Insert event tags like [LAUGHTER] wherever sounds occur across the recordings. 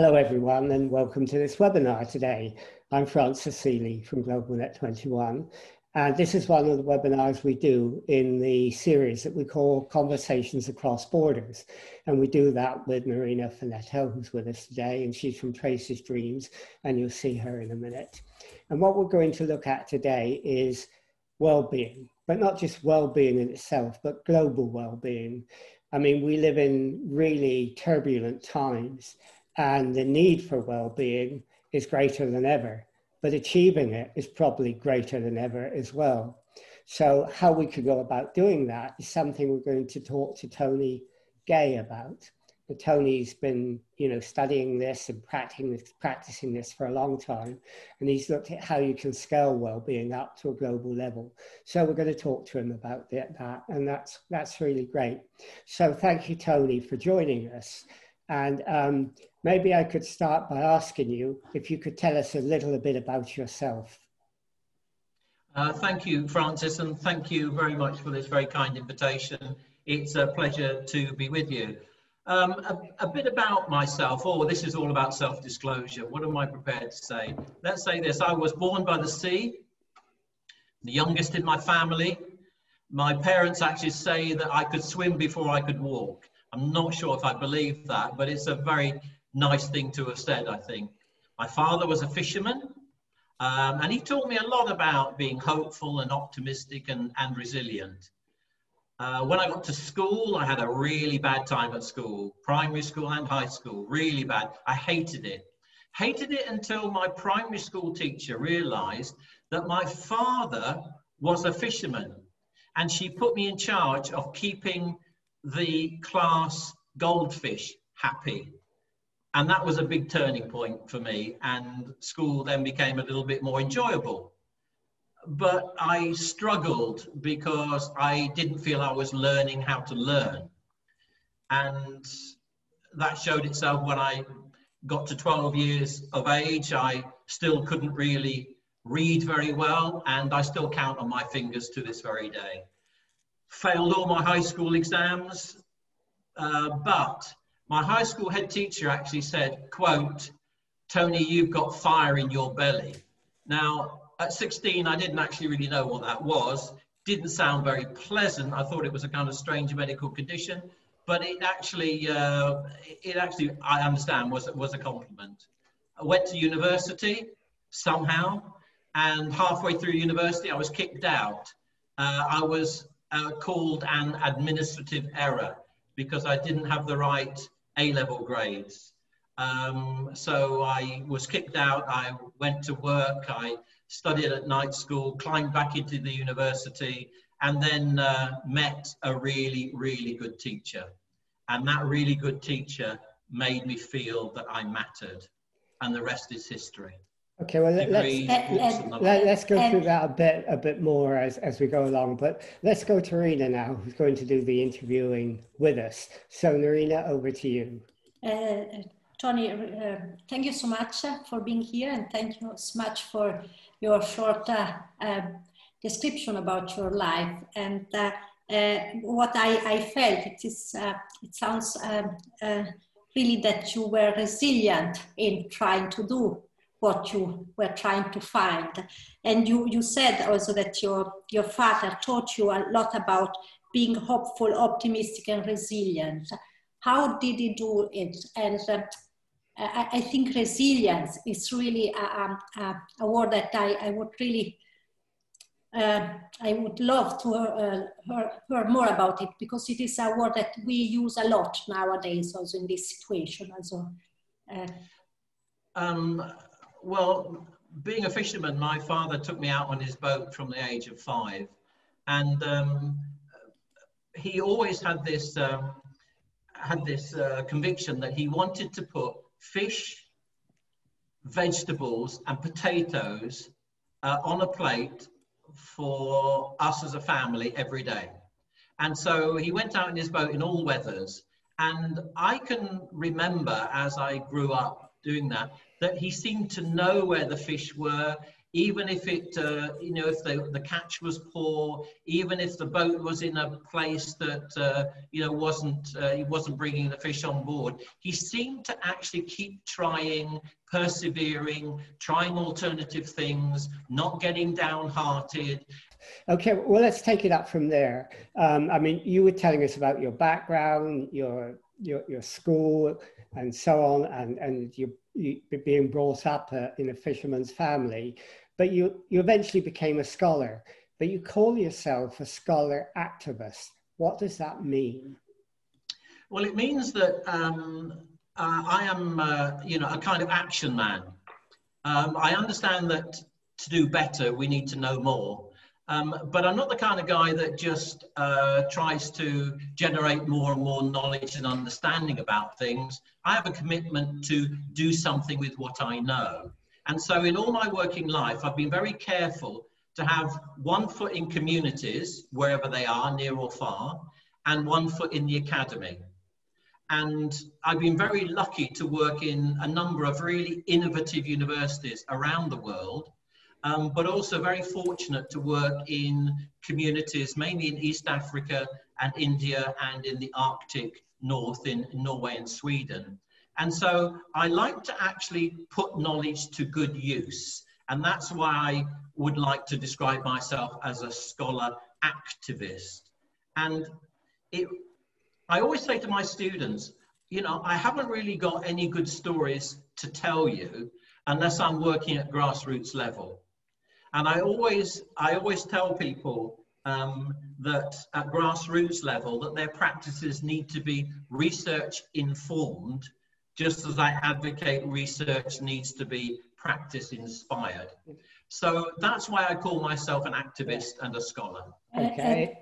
Hello everyone and welcome to this webinar today. I'm Francis Seeley from GlobalNet 21 and this is one of the webinars we do in the series that we call Conversations Across Borders. And we do that with Marina Finetto, who's with us today, and she's from Traces Dreams, and you'll see her in a minute. And what we're going to look at today is well-being, but not just well-being in itself, but global well-being. I mean, we live in really turbulent times and the need for well-being is greater than ever, but achieving it is probably greater than ever as well. So how we could go about doing that is something we're going to talk to Tony Ghaye about. But Tony's been, you know, studying this and practicing this, practicing this for a long time, and he's looked at how you can scale well-being up to a global level. So we're going to talk to him about that, and that's that's really great. So thank you, Tony, for joining us. And um, maybe I could start by asking you if you could tell us a little bit about yourself. Uh, thank you, Francis, and thank you very much for this very kind invitation. It's a pleasure to be with you. Um, a, a, bit about myself. Oh, this is all about self-disclosure. What am I prepared to say? Let's say this. I was born by the sea, the youngest in my family. My parents actually say that I could swim before I could walk. I'm not sure if I believe that, but it's a very nice thing to have said, I think. My father was a fisherman, um, and he taught me a lot about being hopeful and optimistic and, and resilient. Uh, when I got to school, I had a really bad time at school, primary school and high school, really bad. I hated it. Hated it until my primary school teacher realized that my father was a fisherman and she put me in charge of keeping the class goldfish happy. And that was a big turning point for me. And school then became a little bit more enjoyable. But I struggled because I didn't feel I was learning how to learn. And that showed itself when I got to 12 years of age. I still couldn't really read very well, and I still count on my fingers to this very day failed all my high school exams, uh, but my high school head teacher actually said, quote, Tony, you've got fire in your belly. Now, at 16, I didn't actually really know what that was. Didn't sound very pleasant. I thought it was a kind of strange medical condition, but it actually, uh, it actually, I understand, was, was a compliment. I went to university somehow, and halfway through university, I was kicked out. Uh, I was uh, called an administrative error because I didn't have the right A-level grades. Um, so I was kicked out, I went to work, I studied at night school, climbed back into the university, and then uh, met a really, really good teacher. And that really good teacher made me feel that I mattered. And the rest is history. Okay, well let, us let, us go through that a bit a bit more as, as we go along. But let's go to Narina now, who's going to do the interviewing with us. So Narina, over to you. Uh, Tony, uh, thank you so much uh, for being here, and thank you so much for your short uh, uh description about your life. And uh, what I, I, felt it is it sounds um, really that you were resilient in trying to do what you were trying to find. And you, you said also that your, your father taught you a lot about being hopeful, optimistic, and resilient. How did he do it? And uh, I, I, think resilience is really a, a, a word that I, I would really, uh, I would love to uh, hear, hear, more about it because it is a word that we use a lot nowadays, also in this situation. Also, uh, um, well, being a fisherman, my father took me out on his boat from the age of five, and um, he always had this um, had this uh, conviction that he wanted to put fish, vegetables, and potatoes uh, on a plate for us as a family every day. And so he went out in his boat in all weathers. And I can remember as I grew up doing that, that he seemed to know where the fish were. even if it, uh, you know, if the, the catch was poor, even if the boat was in a place that, uh, you know, wasn't, uh, he wasn't bringing the fish on board, he seemed to actually keep trying, persevering, trying alternative things, not getting downhearted. Okay, well, let's take it up from there. Um, I mean, you were telling us about your background, your your, your school, and so on, and and you, you being brought up uh, in a fisherman's family, but you you eventually became a scholar. But you call yourself a scholar activist. What does that mean? Well, it means that um, uh, I am, uh, you know, a kind of action man. Um, I understand that to do better, we need to know more. Um, but I'm not the kind of guy that just uh, tries to generate more and more knowledge and understanding about things. I have a commitment to do something with what I know. And so in all my working life, I've been very careful to have one foot in communities, wherever they are, near or far, and one foot in the academy. And I've been very lucky to work in a number of really innovative universities around the world um, but also very fortunate to work in communities, mainly in East Africa and India and in the Arctic North in Norway and Sweden. And so I like to actually put knowledge to good use. And that's why I would like to describe myself as a scholar activist. And it, I always say to my students, you know, I haven't really got any good stories to tell you unless I'm working at grassroots level. And I always, I always tell people um, that at grassroots level, that their practices need to be research informed, just as I advocate research needs to be practice inspired. So that's why I call myself an activist and a scholar. Okay.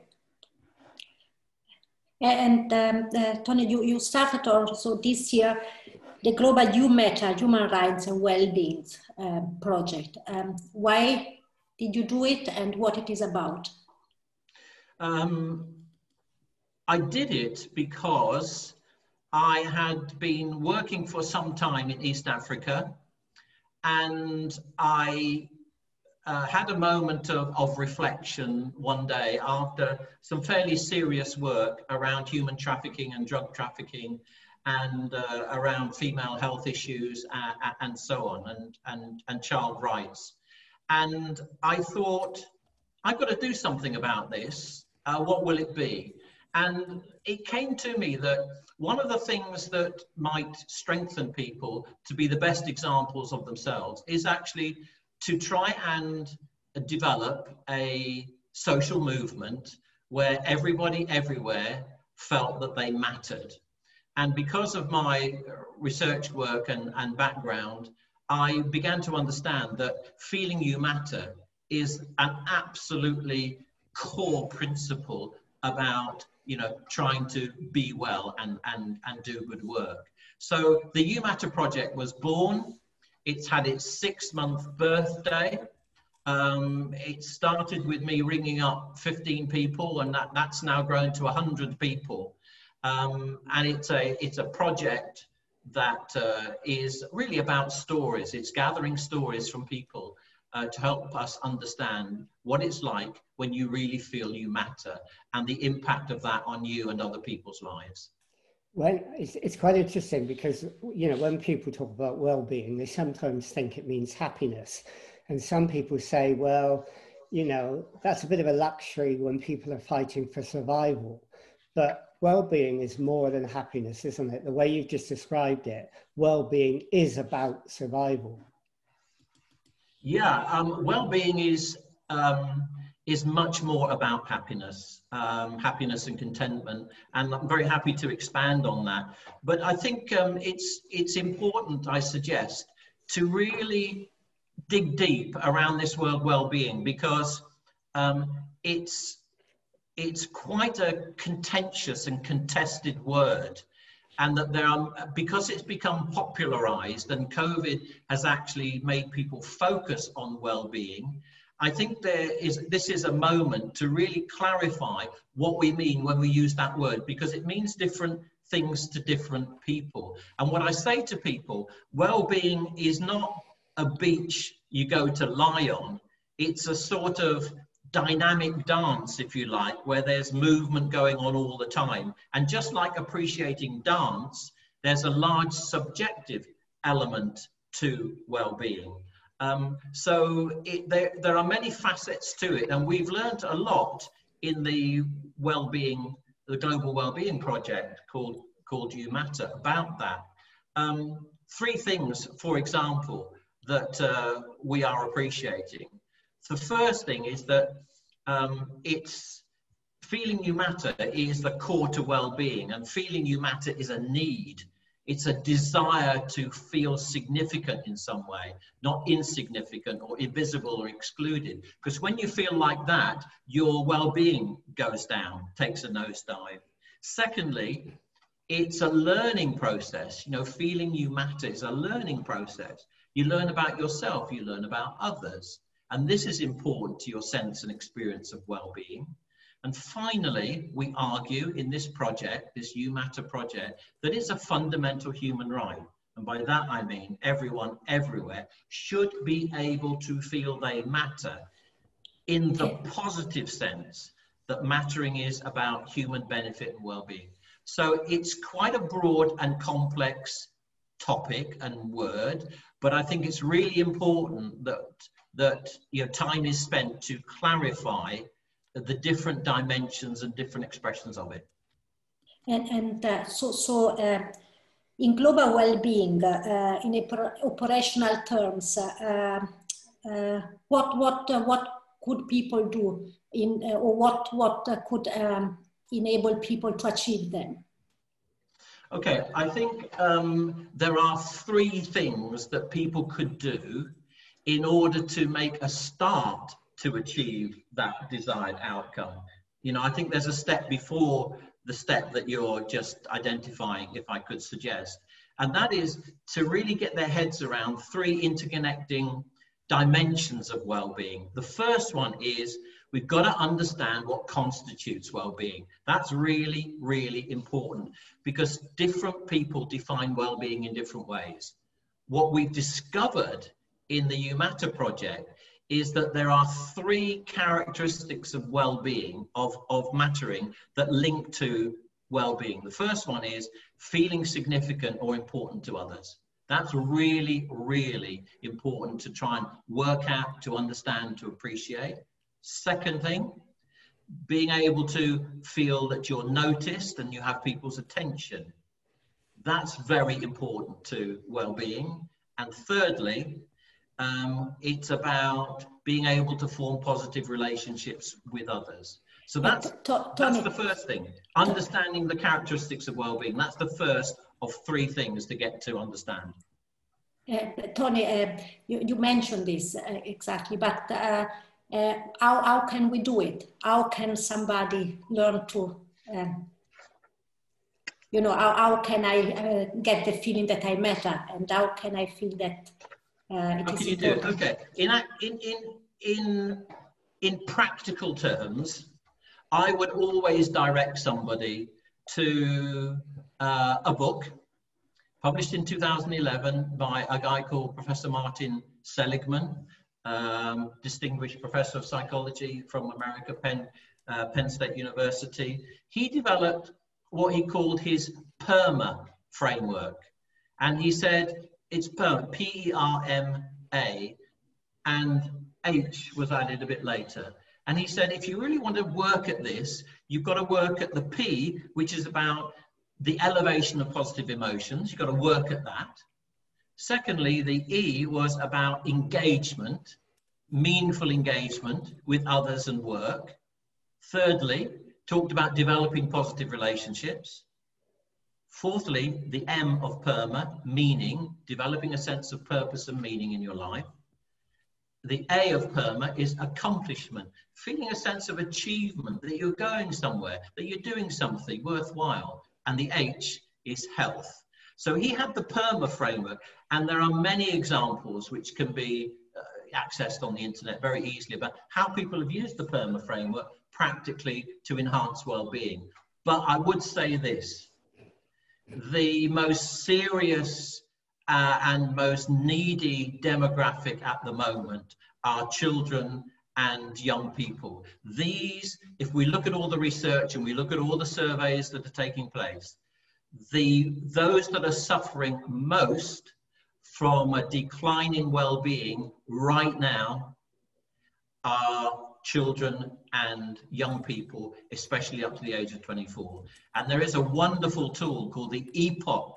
And um, uh, Tony, you, you started also this year the Global You Matter, Human Rights and Wellbeing um, project. Um, why did you do it and what it is about? Um, I did it because I had been working for some time in East Africa and I uh, had a moment of, of reflection one day after some fairly serious work around human trafficking and drug trafficking and uh, around female health issues and, uh, and so on and, and, and child rights. And I thought, I've got to do something about this. Uh, what will it be? And it came to me that one of the things that might strengthen people to be the best examples of themselves is actually to try and develop a social movement where everybody everywhere felt that they mattered. And because of my research work and, and background, I began to understand that feeling you matter is an absolutely core principle about you know trying to be well and and and do good work. So the you matter project was born. It's had its six month birthday. Um, it started with me ringing up 15 people and that, that's now grown to 100 people. Um, and it's a it's a project that uh, is really about stories. It's gathering stories from people uh, to help us understand what it's like when you really feel you matter and the impact of that on you and other people's lives. Well, it's, it's quite interesting because, you know, when people talk about well-being, they sometimes think it means happiness. And some people say, well, you know, that's a bit of a luxury when people are fighting for survival. But well-being is more than happiness, isn't it? The way you've just described it, well-being is about survival. Yeah, um, well-being is um, is much more about happiness, um, happiness and contentment, and I'm very happy to expand on that. But I think um, it's it's important, I suggest, to really dig deep around this word well-being because um, it's it's quite a contentious and contested word and that there are because it's become popularized and covid has actually made people focus on well-being i think there is this is a moment to really clarify what we mean when we use that word because it means different things to different people. And what i say to people well-being is not a beach you go to lie on, it's a sort of dynamic dance, if you like, where there's movement going on all the time. And just like appreciating dance, there's a large subjective element to well-being. Um, so it, there, there are many facets to it, and we've learned a lot in the well-being, the global well-being project called called You Matter about that. Um, three things, for example, that uh, we are appreciating. The first thing is that um, it's feeling you matter is the core to well-being, and feeling you matter is a need. It's a desire to feel significant in some way, not insignificant or invisible or excluded. Because when you feel like that, your well-being goes down, takes a nosedive. Secondly, it's a learning process. You know, feeling you matter is a learning process. You learn about yourself, you learn about others. And this is important to your sense and experience of well-being. And finally, we argue in this project, this You Matter project, that it's a fundamental human right. And by that I mean everyone everywhere should be able to feel they matter in the positive sense that mattering is about human benefit and well-being. So it's quite a broad and complex topic and word, but I think it's really important that that your know time is spent to clarify the different dimensions and different expressions of it. And, and uh, so, so uh, in global well-being, uh, in operational terms, uh, uh, what what uh, what could people do in, or what what could um, enable people to achieve them? Okay, I think um, there are three things that people could do in order to make a start to achieve that desired outcome. You know, I think there's a step before the step that you're just identifying, if I could suggest, and that is to really get their heads around three interconnecting dimensions of well-being. The first one is we've got to understand what constitutes well-being. That's really, really important because different people define well-being in different ways. What we've discovered in the Matter project is that there are three characteristics of well-being, of, of mattering, that link to well-being. The first one is feeling significant or important to others. That's really, really important to try and work out, to understand, to appreciate. Second thing, being able to feel that you're noticed and you have people's attention. That's very important to well-being. And thirdly, um, it's about being able to form positive relationships with others. So that's, that's the first thing. Understanding the characteristics of well-being. That's the first of three things to get to understand. Uh, Tony, uh, you, you, mentioned this uh, exactly, but uh, uh, how, how can we do it? How can somebody learn to, um, you know, how, how can I uh, get the feeling that I matter and how can I feel that uh, How can you do it? Okay. In, in, in, in, in practical terms, I would always direct somebody to uh, a book published in 2011 by a guy called Professor Martin Seligman, um, distinguished professor of psychology from America, Penn, uh, Penn State University. He developed what he called his PERMA framework. And he said it's Perma, and H was added a bit later. And he said, if you really want to work at this, you've got to work at the P, which is about the elevation of positive emotions. You've got to work at that. Secondly, the E was about engagement, meaningful engagement with others and work. Thirdly, talked about developing positive relationships. Fourthly, the M of PERMA, meaning, developing a sense of purpose and meaning in your life. The A of PERMA is accomplishment, feeling a sense of achievement, that you're going somewhere, that you're doing something worthwhile. And the H is health. So he had the PERMA framework, and there are many examples which can be uh, accessed on the internet very easily about how people have used the PERMA framework practically to enhance well-being. But I would say this, the most serious uh, and most needy demographic at the moment are children and young people. These, if we look at all the research and we look at all the surveys that are taking place, the, those that are suffering most from a decline in well-being right now are children and young people, especially up to the age of 24. And there is a wonderful tool called the EPOCH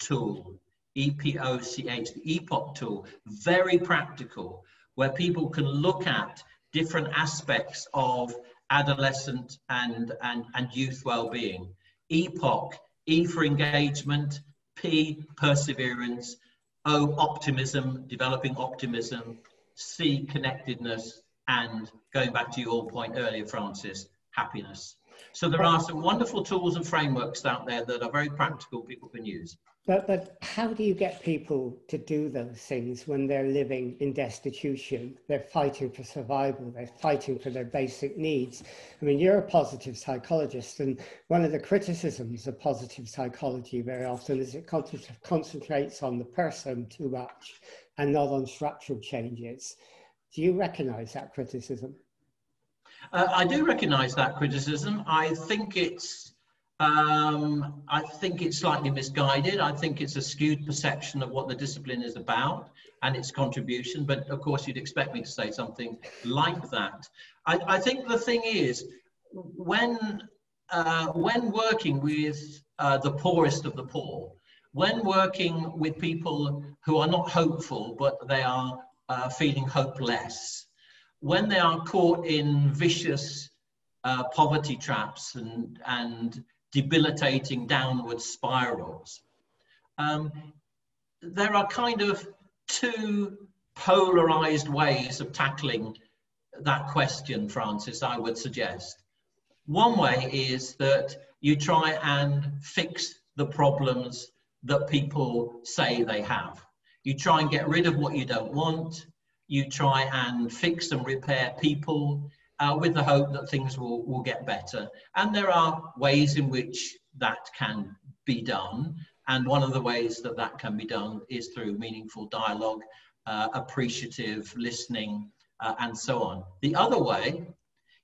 tool, E-P-O-C-H, the EPOCH tool, very practical, where people can look at different aspects of adolescent and, and, and youth well-being. EPOCH, E for engagement, P, perseverance, O, optimism, developing optimism, C, connectedness, and going back to your point earlier, Francis, happiness. So there are some wonderful tools and frameworks out there that are very practical people can use. But, but how do you get people to do those things when they're living in destitution? They're fighting for survival, they're fighting for their basic needs. I mean, you're a positive psychologist, and one of the criticisms of positive psychology very often is it concentrates on the person too much and not on structural changes. Do you recognize that criticism? Uh, I do recognize that criticism. I think it's um, I think it's slightly misguided. I think it's a skewed perception of what the discipline is about and its contribution. But of course, you'd expect me to say something like that. I, I think the thing is, when uh, when working with uh, the poorest of the poor, when working with people who are not hopeful but they are uh, feeling hopeless, when they are caught in vicious uh, poverty traps and and debilitating downward spirals. Um, there are kind of two polarized ways of tackling that question, Francis, I would suggest. One way is that you try and fix the problems that people say they have. You try and get rid of what you don't want. You try and fix and repair people uh, with the hope that things will, will get better. And there are ways in which that can be done. And one of the ways that that can be done is through meaningful dialogue, uh, appreciative listening, uh, and so on. The other way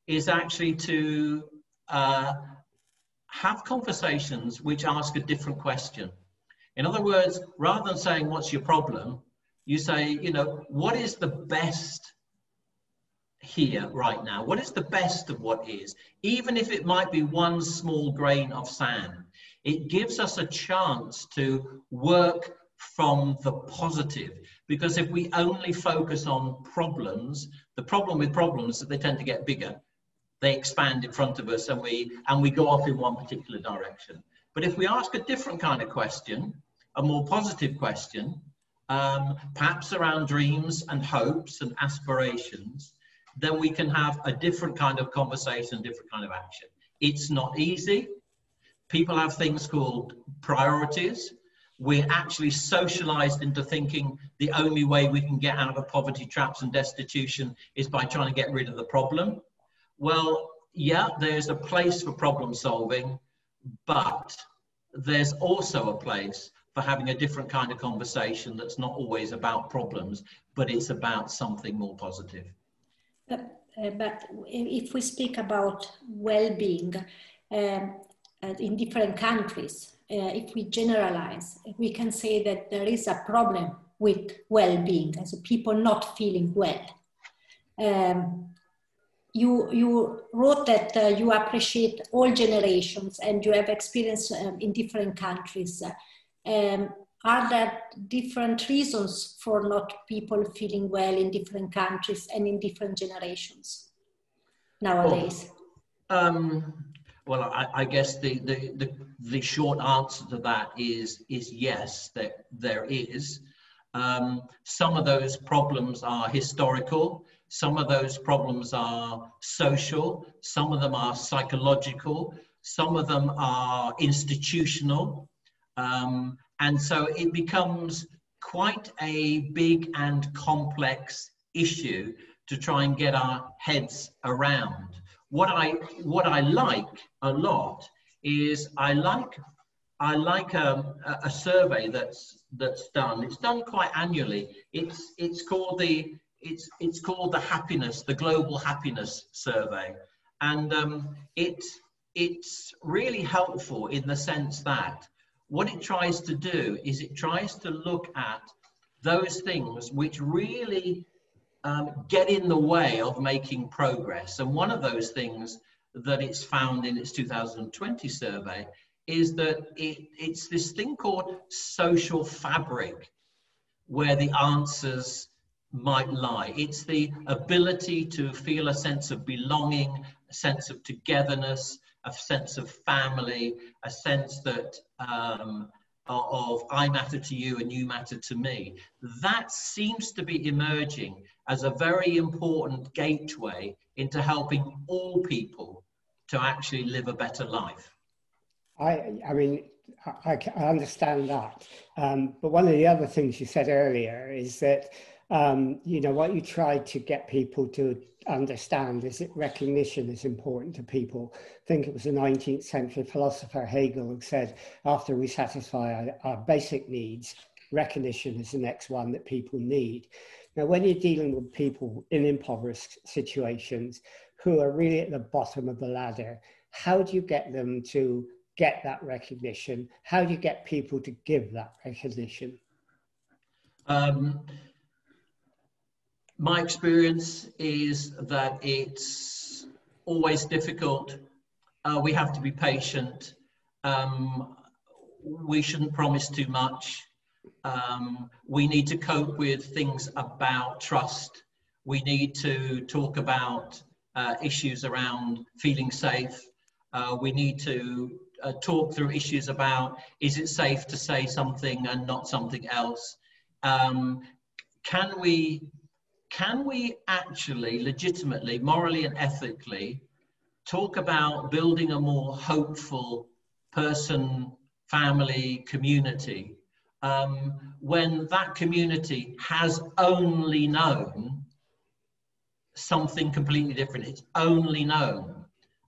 is actually to uh, have conversations which ask a different question. In other words, rather than saying, What's your problem? you say, You know, what is the best here right now? What is the best of what is? Even if it might be one small grain of sand, it gives us a chance to work from the positive. Because if we only focus on problems, the problem with problems is that they tend to get bigger. They expand in front of us and we, and we go off in one particular direction. But if we ask a different kind of question, a more positive question, um, perhaps around dreams and hopes and aspirations, then we can have a different kind of conversation, different kind of action. It's not easy. People have things called priorities. We're actually socialized into thinking the only way we can get out of poverty traps and destitution is by trying to get rid of the problem. Well, yeah, there's a place for problem solving, but there's also a place for having a different kind of conversation that's not always about problems, but it's about something more positive. But, uh, but if we speak about well-being um, uh, in different countries, uh, if we generalize, we can say that there is a problem with well-being, as people not feeling well. Um, you, you wrote that uh, you appreciate all generations and you have experience um, in different countries. Um, are there different reasons for not people feeling well in different countries and in different generations nowadays? Well, um, well I, I, guess the, the, the, the, short answer to that is, is yes, that there is. Um, some of those problems are historical, some of those problems are social, some of them are psychological, some of them are institutional. Um, and so it becomes quite a big and complex issue to try and get our heads around. What I, what I like a lot is I like I like um, a, a, survey that's that's done. It's done quite annually. It's it's called the it's it's called the happiness, the global happiness survey, and um, it it's really helpful in the sense that what it tries to do is it tries to look at those things which really um, get in the way of making progress. And one of those things that it's found in its 2020 survey is that it, it's this thing called social fabric where the answers might lie. It's the ability to feel a sense of belonging, a sense of togetherness, a sense of family, a sense that um, of I matter to you and you matter to me. That seems to be emerging as a very important gateway into helping all people to actually live a better life. I, I mean, I, I understand that. Um, but one of the other things you said earlier is that, um, you know, what you try to get people to understand is that recognition is important to people. I think it was a 19th century philosopher Hegel who said, after we satisfy our, our basic needs, recognition is the next one that people need. Now, when you're dealing with people in impoverished situations who are really at the bottom of the ladder, how do you get them to get that recognition? How do you get people to give that recognition? Um, my experience is that it's always difficult. Uh, we have to be patient. Um, we shouldn't promise too much. Um, we need to cope with things about trust. We need to talk about uh, issues around feeling safe. Uh, we need to uh, talk through issues about is it safe to say something and not something else? Um, can we can we actually legitimately, morally and ethically talk about building a more hopeful person, family, community um, when that community has only known something completely different? It's only known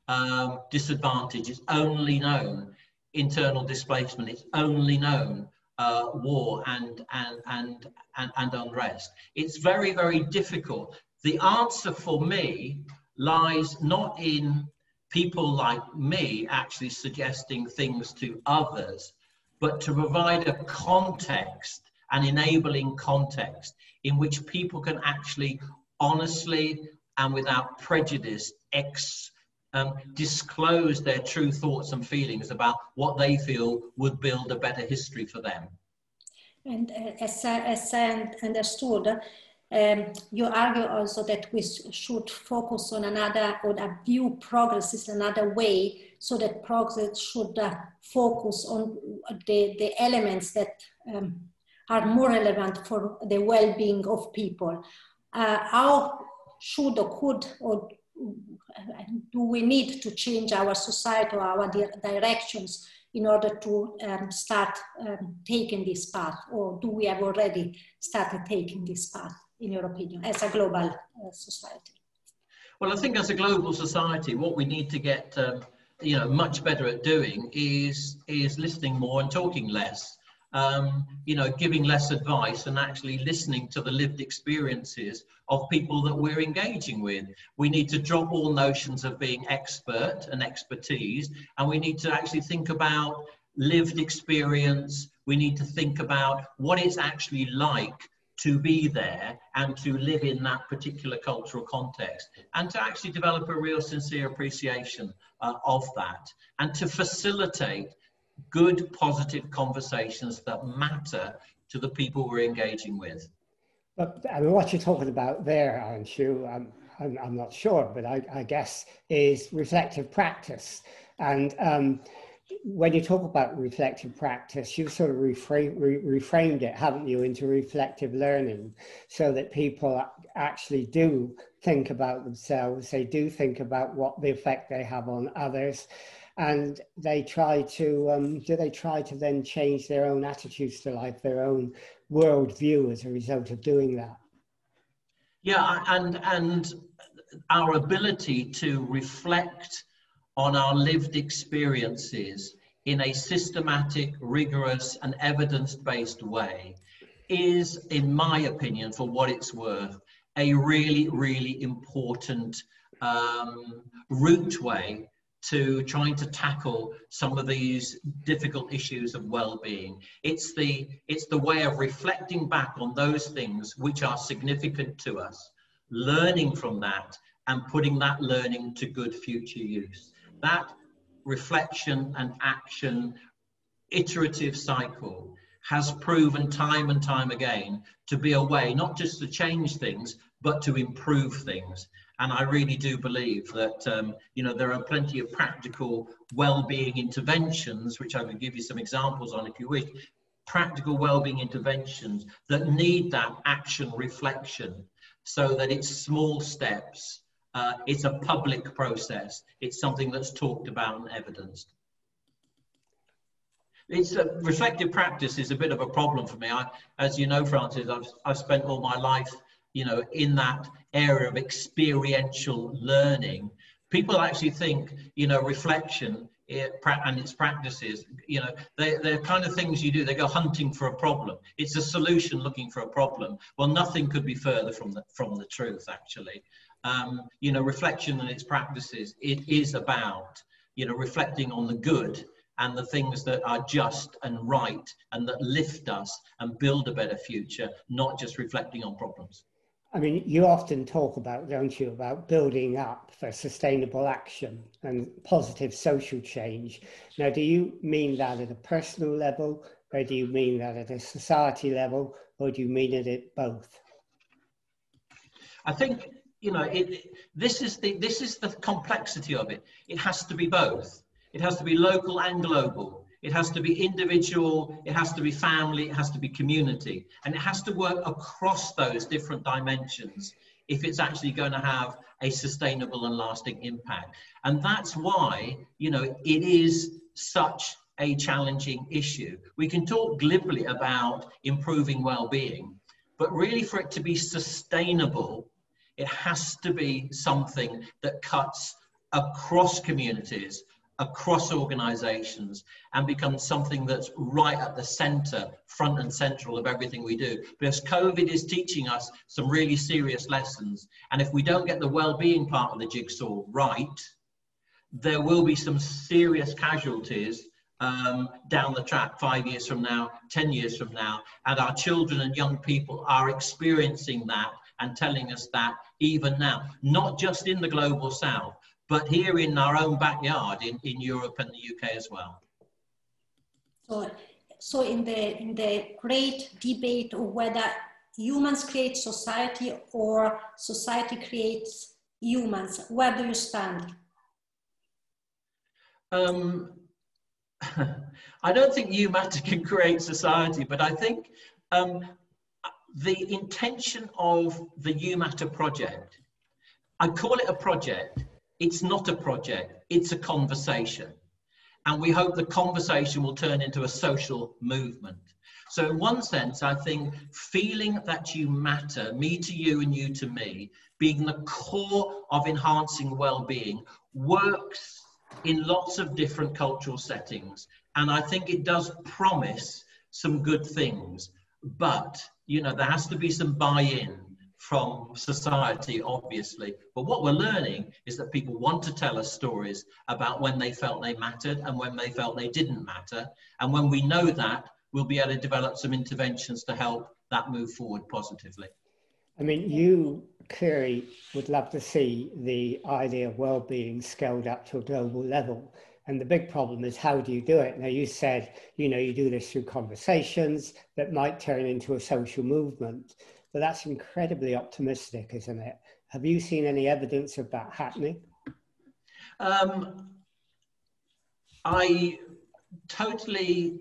um, disadvantage. It's only known internal displacement. It's only known uh, war and, and, and, and, and unrest. It's very, very difficult. The answer for me lies not in people like me actually suggesting things to others, but to provide a context, an enabling context in which people can actually honestly and without prejudice ex um, disclose their true thoughts and feelings about what they feel would build a better history for them. And uh, as, I, as I understood, um, you argue also that we should focus on another, or a view progress is another way, so that progress should uh, focus on the, the elements that um, are more relevant for the well-being of people. Uh, how should or could or do we need to change our society or our di directions in order to um, start um, taking this path? Or do we have already started taking this path in your opinion as a global uh, society? Well i think as a global society what we need to get um, you know much better at doing is is listening more and talking less um, you know, giving less advice and actually listening to the lived experiences of people that we're engaging with. We need to drop all notions of being expert and expertise, and we need to actually think about lived experience. We need to think about what it's actually like to be there and to live in that particular cultural context and to actually develop a real sincere appreciation uh, of that and to facilitate good, positive conversations that matter to the people we're engaging with. But I mean, what you're talking about there, aren't you? I'm, I'm, I'm not sure, but I, I, guess is reflective practice. And um, when you talk about reflective practice, you've sort of re- reframed it, haven't you, into reflective learning so that people actually do think about themselves, they do think about what the effect they have on others and they try to um, do they try to then change their own attitudes to life, their own worldview as a result of doing that. Yeah, and and our ability to reflect on our lived experiences in a systematic, rigorous, and evidence based way is, in my opinion, for what it's worth, a really, really important um, route way to trying to tackle some of these difficult issues of well-being. It's the, it's the way of reflecting back on those things which are significant to us, learning from that, and putting that learning to good future use. That reflection and action iterative cycle has proven time and time again to be a way not just to change things but to improve things and i really do believe that um, you know there are plenty of practical well-being interventions which i can give you some examples on if you wish practical well-being interventions that need that action reflection so that it's small steps uh, it's a public process. It's something that's talked about and evidenced. It's a reflective practice is a bit of a problem for me. I, as you know, Francis, I've, I've spent all my life, you know, in that area of experiential learning. People actually think, you know, reflection and its practices, you know, they, they're kind of things you do. They go hunting for a problem. It's a solution looking for a problem. Well, nothing could be further from the, from the truth, actually um, you know, reflection and its practices, it is about, you know, reflecting on the good and the things that are just and right and that lift us and build a better future, not just reflecting on problems. I mean, you often talk about, don't you, about building up for sustainable action and positive social change. Now, do you mean that at a personal level, or do you mean that at a society level, or do you mean it at both? I think you know, it, this is the this is the complexity of it. It has to be both. It has to be local and global. It has to be individual. It has to be family. It has to be community, and it has to work across those different dimensions if it's actually going to have a sustainable and lasting impact. And that's why you know it is such a challenging issue. We can talk glibly about improving well-being, but really for it to be sustainable it has to be something that cuts across communities, across organizations, and becomes something that's right at the center, front and central of everything we do. Because COVID is teaching us some really serious lessons. And if we don't get the well being part of the jigsaw right, there will be some serious casualties um, down the track five years from now, 10 years from now. And our children and young people are experiencing that and telling us that even now, not just in the global south, but here in our own backyard in, in Europe and the UK as well. So, so in the in the great debate of whether humans create society or society creates humans, where do you stand? Um, [LAUGHS] I don't think you matter can create society, but I think um, the intention of the UMatter project, I call it a project. It's not a project, it's a conversation. And we hope the conversation will turn into a social movement. So, in one sense, I think feeling that you matter, me to you and you to me, being the core of enhancing well being, works in lots of different cultural settings. And I think it does promise some good things. But you know, there has to be some buy-in from society, obviously. But what we're learning is that people want to tell us stories about when they felt they mattered and when they felt they didn't matter. And when we know that, we'll be able to develop some interventions to help that move forward positively. I mean, you clearly would love to see the idea of well-being scaled up to a global level. And the big problem is how do you do it? Now, you said, you know, you do this through conversations that might turn into a social movement, but that's incredibly optimistic, isn't it? Have you seen any evidence of that happening? Um, I totally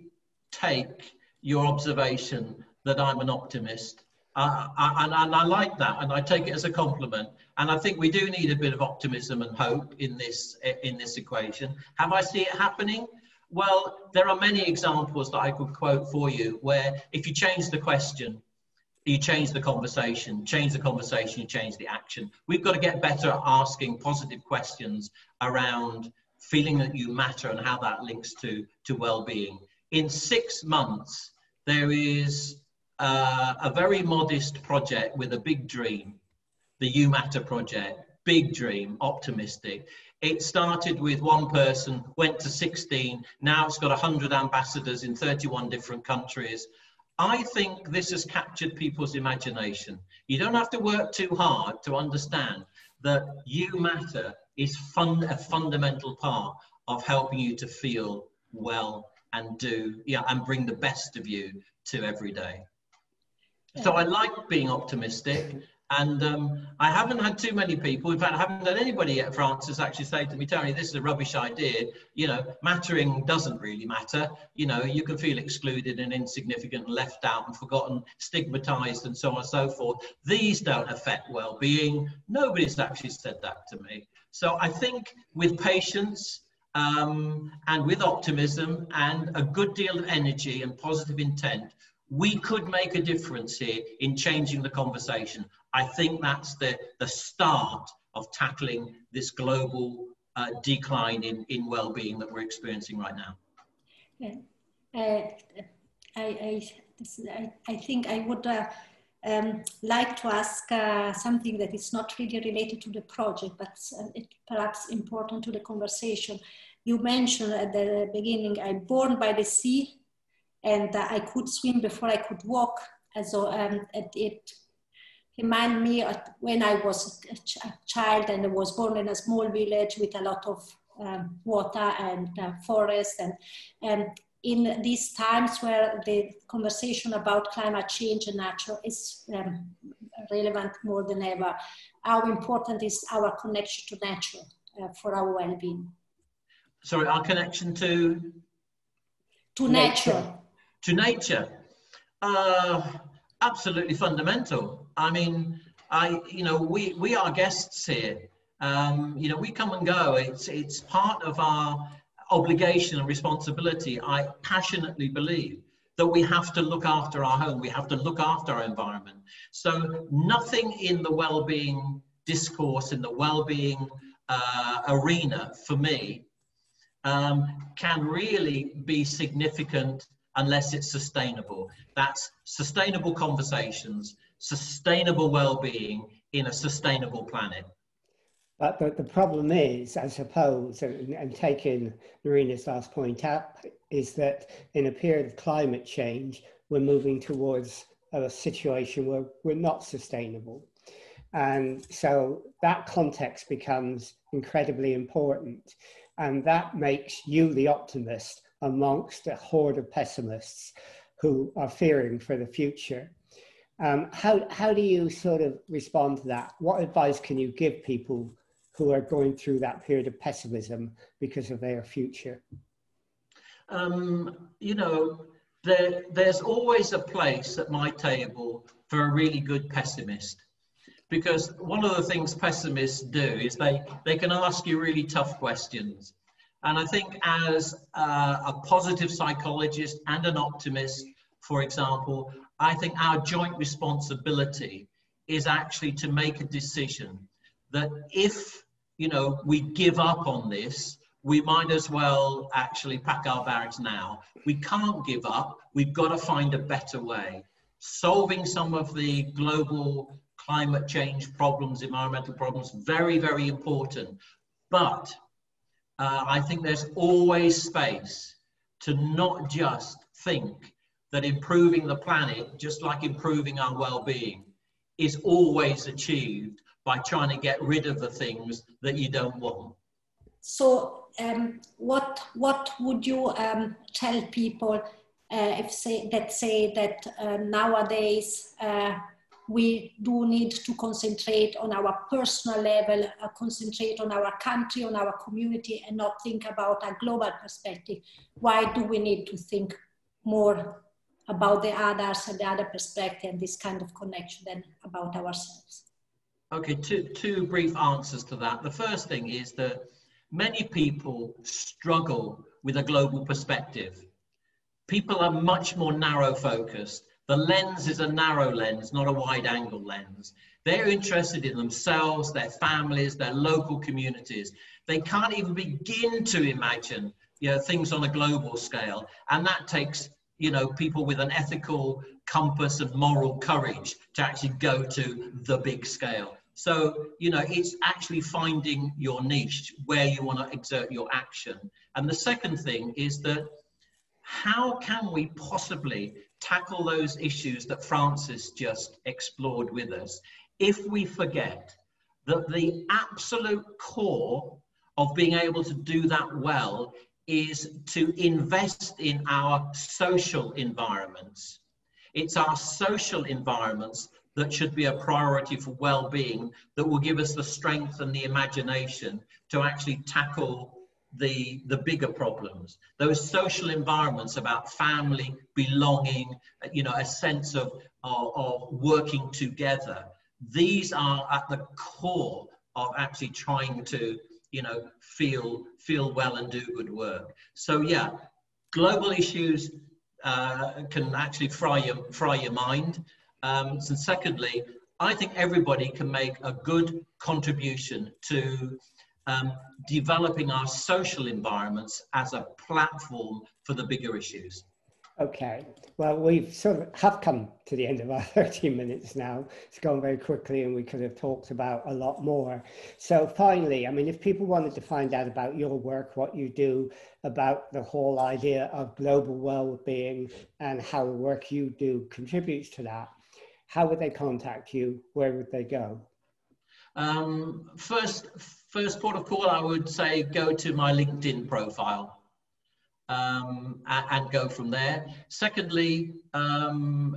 take your observation that I'm an optimist. Uh, and, and I like that, and I take it as a compliment. And I think we do need a bit of optimism and hope in this in this equation. Have I see it happening? Well, there are many examples that I could quote for you where if you change the question, you change the conversation, change the conversation, you change the action. We've got to get better at asking positive questions around feeling that you matter and how that links to, to well-being. In six months, there is uh, a very modest project with a big dream, the You Matter project, big dream, optimistic. It started with one person, went to 16, now it's got 100 ambassadors in 31 different countries. I think this has captured people's imagination. You don't have to work too hard to understand that you matter is fun, a fundamental part of helping you to feel well and do, yeah, and bring the best of you to every day. So I like being optimistic. And um, I haven't had too many people, in fact, I haven't had anybody yet, Francis, actually say to me, Tony, this is a rubbish idea. You know, mattering doesn't really matter. You know, you can feel excluded and insignificant and left out and forgotten, stigmatized and so on and so forth. These don't affect well-being. Nobody's actually said that to me. So I think with patience um, and with optimism and a good deal of energy and positive intent, we could make a difference here in changing the conversation. I think that's the, the start of tackling this global uh, decline in, in well-being that we're experiencing right now. Yeah. Uh, I, I, I think I would uh, um, like to ask uh, something that is not really related to the project, but uh, it, perhaps important to the conversation. You mentioned at the beginning, I'm born by the sea and uh, I could swim before I could walk. And so um, it, remind me of when I was a, ch a, child and I was born in a small village with a lot of um, water and uh, forest and, and in these times where the conversation about climate change and nature is um, relevant more than ever, how important is our connection to nature uh, for our well-being? Sorry, our connection to? To nature. nature. To nature. Uh, absolutely fundamental. I mean, I, you know, we, we are guests here. Um, you know, we come and go. It's, it's part of our obligation and responsibility. I passionately believe that we have to look after our home. We have to look after our environment. So nothing in the well-being discourse, in the well-being uh, arena for me um, can really be significant unless it's sustainable. That's sustainable conversations, sustainable well-being in a sustainable planet. But the, the problem is, I suppose, and, and taking Marina's last point up, is that in a period of climate change, we're moving towards a situation where we're not sustainable. And so that context becomes incredibly important. And that makes you the optimist amongst a horde of pessimists who are fearing for the future. Um, how, how do you sort of respond to that? What advice can you give people who are going through that period of pessimism because of their future? Um, you know, there, there's always a place at my table for a really good pessimist. Because one of the things pessimists do is they, they can ask you really tough questions. And I think as uh, a positive psychologist and an optimist, for example, I think our joint responsibility is actually to make a decision that if, you know, we give up on this, we might as well actually pack our bags now. We can't give up. We've got to find a better way. Solving some of the global climate change problems, environmental problems, very, very important. But uh, I think there's always space to not just think that improving the planet, just like improving our well-being, is always achieved by trying to get rid of the things that you don't want. So, um, what what would you um, tell people uh, if say that say that uh, nowadays uh, we do need to concentrate on our personal level, uh, concentrate on our country, on our community, and not think about a global perspective. Why do we need to think more about the others and the other perspective and this kind of connection than about ourselves? Okay, two, two brief answers to that. The first thing is that many people struggle with a global perspective. People are much more narrow focused the lens is a narrow lens, not a wide angle lens. They're interested in themselves, their families, their local communities. They can't even begin to imagine you know, things on a global scale. And that takes you know, people with an ethical compass and moral courage to actually go to the big scale. So, you know, it's actually finding your niche where you want to exert your action. And the second thing is that how can we possibly tackle those issues that Francis just explored with us if we forget that the absolute core of being able to do that well is to invest in our social environments. It's our social environments that should be a priority for well-being that will give us the strength and the imagination to actually tackle the the bigger problems those social environments about family belonging you know a sense of, of, of working together these are at the core of actually trying to you know, feel feel well and do good work. So yeah, global issues uh, can actually fry your fry your mind. Um, and secondly, I think everybody can make a good contribution to um, developing our social environments as a platform for the bigger issues. Okay, well, we've sort of have come to the end of our [LAUGHS] 30 minutes now. It's gone very quickly and we could have talked about a lot more. So finally, I mean, if people wanted to find out about your work, what you do, about the whole idea of global well-being and how the work you do contributes to that, how would they contact you? Where would they go? Um, first, first port of call, I would say go to my LinkedIn profile um, and, and, go from there. Secondly, um,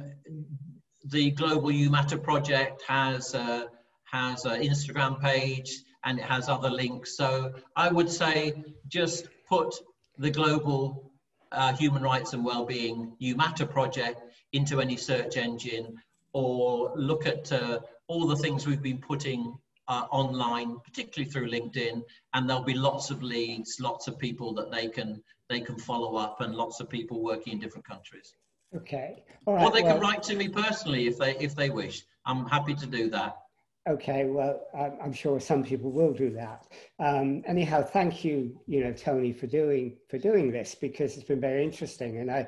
the Global You Matter project has a, has an Instagram page and it has other links. So I would say just put the Global uh, Human Rights and Wellbeing You Matter project into any search engine or look at uh, all the things we've been putting uh, online, particularly through LinkedIn, and there'll be lots of leads, lots of people that they can they can follow up, and lots of people working in different countries. Okay. All right. Or they well, can write to me personally if they if they wish. I'm happy to do that. Okay, well, I'm sure some people will do that. Um, anyhow, thank you, you know, Tony, for doing for doing this because it's been very interesting, and I,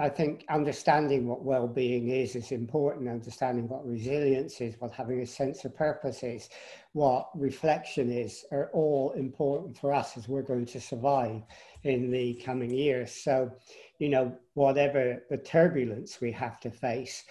I think understanding what well-being is is important. Understanding what resilience is, what having a sense of purpose is, what reflection is, are all important for us as we're going to survive in the coming years. So, you know, whatever the turbulence we have to face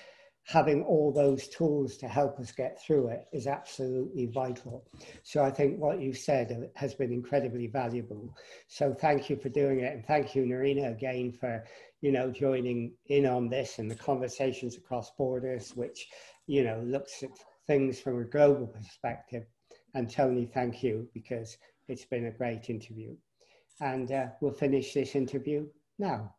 having all those tools to help us get through it is absolutely vital. So I think what you've said uh, has been incredibly valuable. So thank you for doing it. And thank you, Narina, again for, you know, joining in on this and the conversations across borders, which, you know, looks at things from a global perspective. And Tony, thank you because it's been a great interview. And uh, we'll finish this interview now.